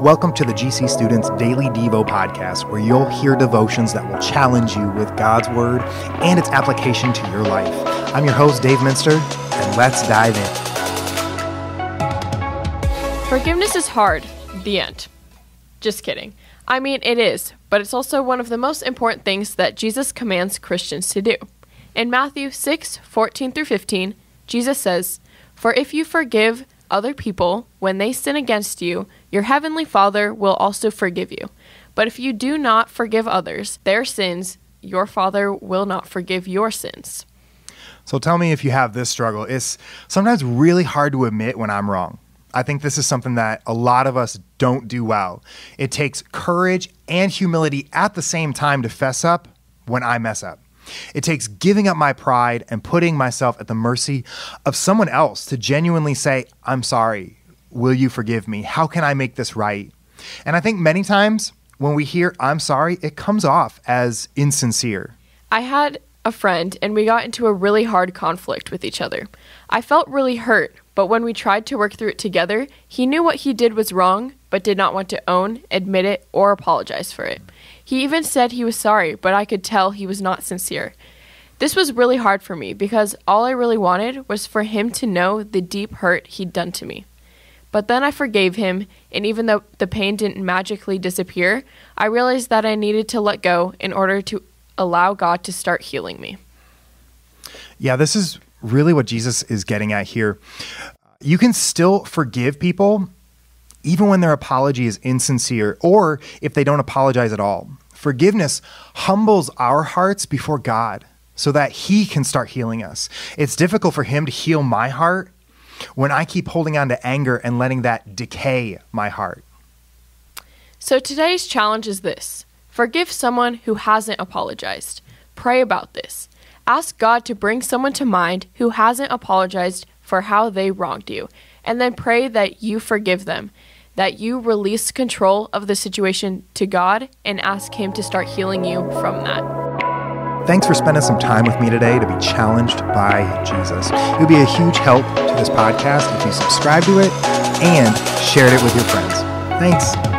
Welcome to the GC Students Daily Devo podcast, where you'll hear devotions that will challenge you with God's Word and its application to your life. I'm your host, Dave Minster, and let's dive in. Forgiveness is hard. The end. Just kidding. I mean, it is, but it's also one of the most important things that Jesus commands Christians to do. In Matthew 6 14 through 15, Jesus says, For if you forgive other people when they sin against you, your heavenly Father will also forgive you. But if you do not forgive others their sins, your Father will not forgive your sins. So tell me if you have this struggle. It's sometimes really hard to admit when I'm wrong. I think this is something that a lot of us don't do well. It takes courage and humility at the same time to fess up when I mess up. It takes giving up my pride and putting myself at the mercy of someone else to genuinely say, I'm sorry. Will you forgive me? How can I make this right? And I think many times when we hear, I'm sorry, it comes off as insincere. I had a friend and we got into a really hard conflict with each other. I felt really hurt, but when we tried to work through it together, he knew what he did was wrong, but did not want to own, admit it, or apologize for it. He even said he was sorry, but I could tell he was not sincere. This was really hard for me because all I really wanted was for him to know the deep hurt he'd done to me. But then I forgave him, and even though the pain didn't magically disappear, I realized that I needed to let go in order to allow God to start healing me. Yeah, this is really what Jesus is getting at here. You can still forgive people even when their apology is insincere or if they don't apologize at all. Forgiveness humbles our hearts before God so that He can start healing us. It's difficult for Him to heal my heart when I keep holding on to anger and letting that decay my heart. So today's challenge is this forgive someone who hasn't apologized. Pray about this. Ask God to bring someone to mind who hasn't apologized for how they wronged you, and then pray that you forgive them that you release control of the situation to God and ask Him to start healing you from that. Thanks for spending some time with me today to be challenged by Jesus. It would be a huge help to this podcast if you subscribe to it and shared it with your friends. Thanks.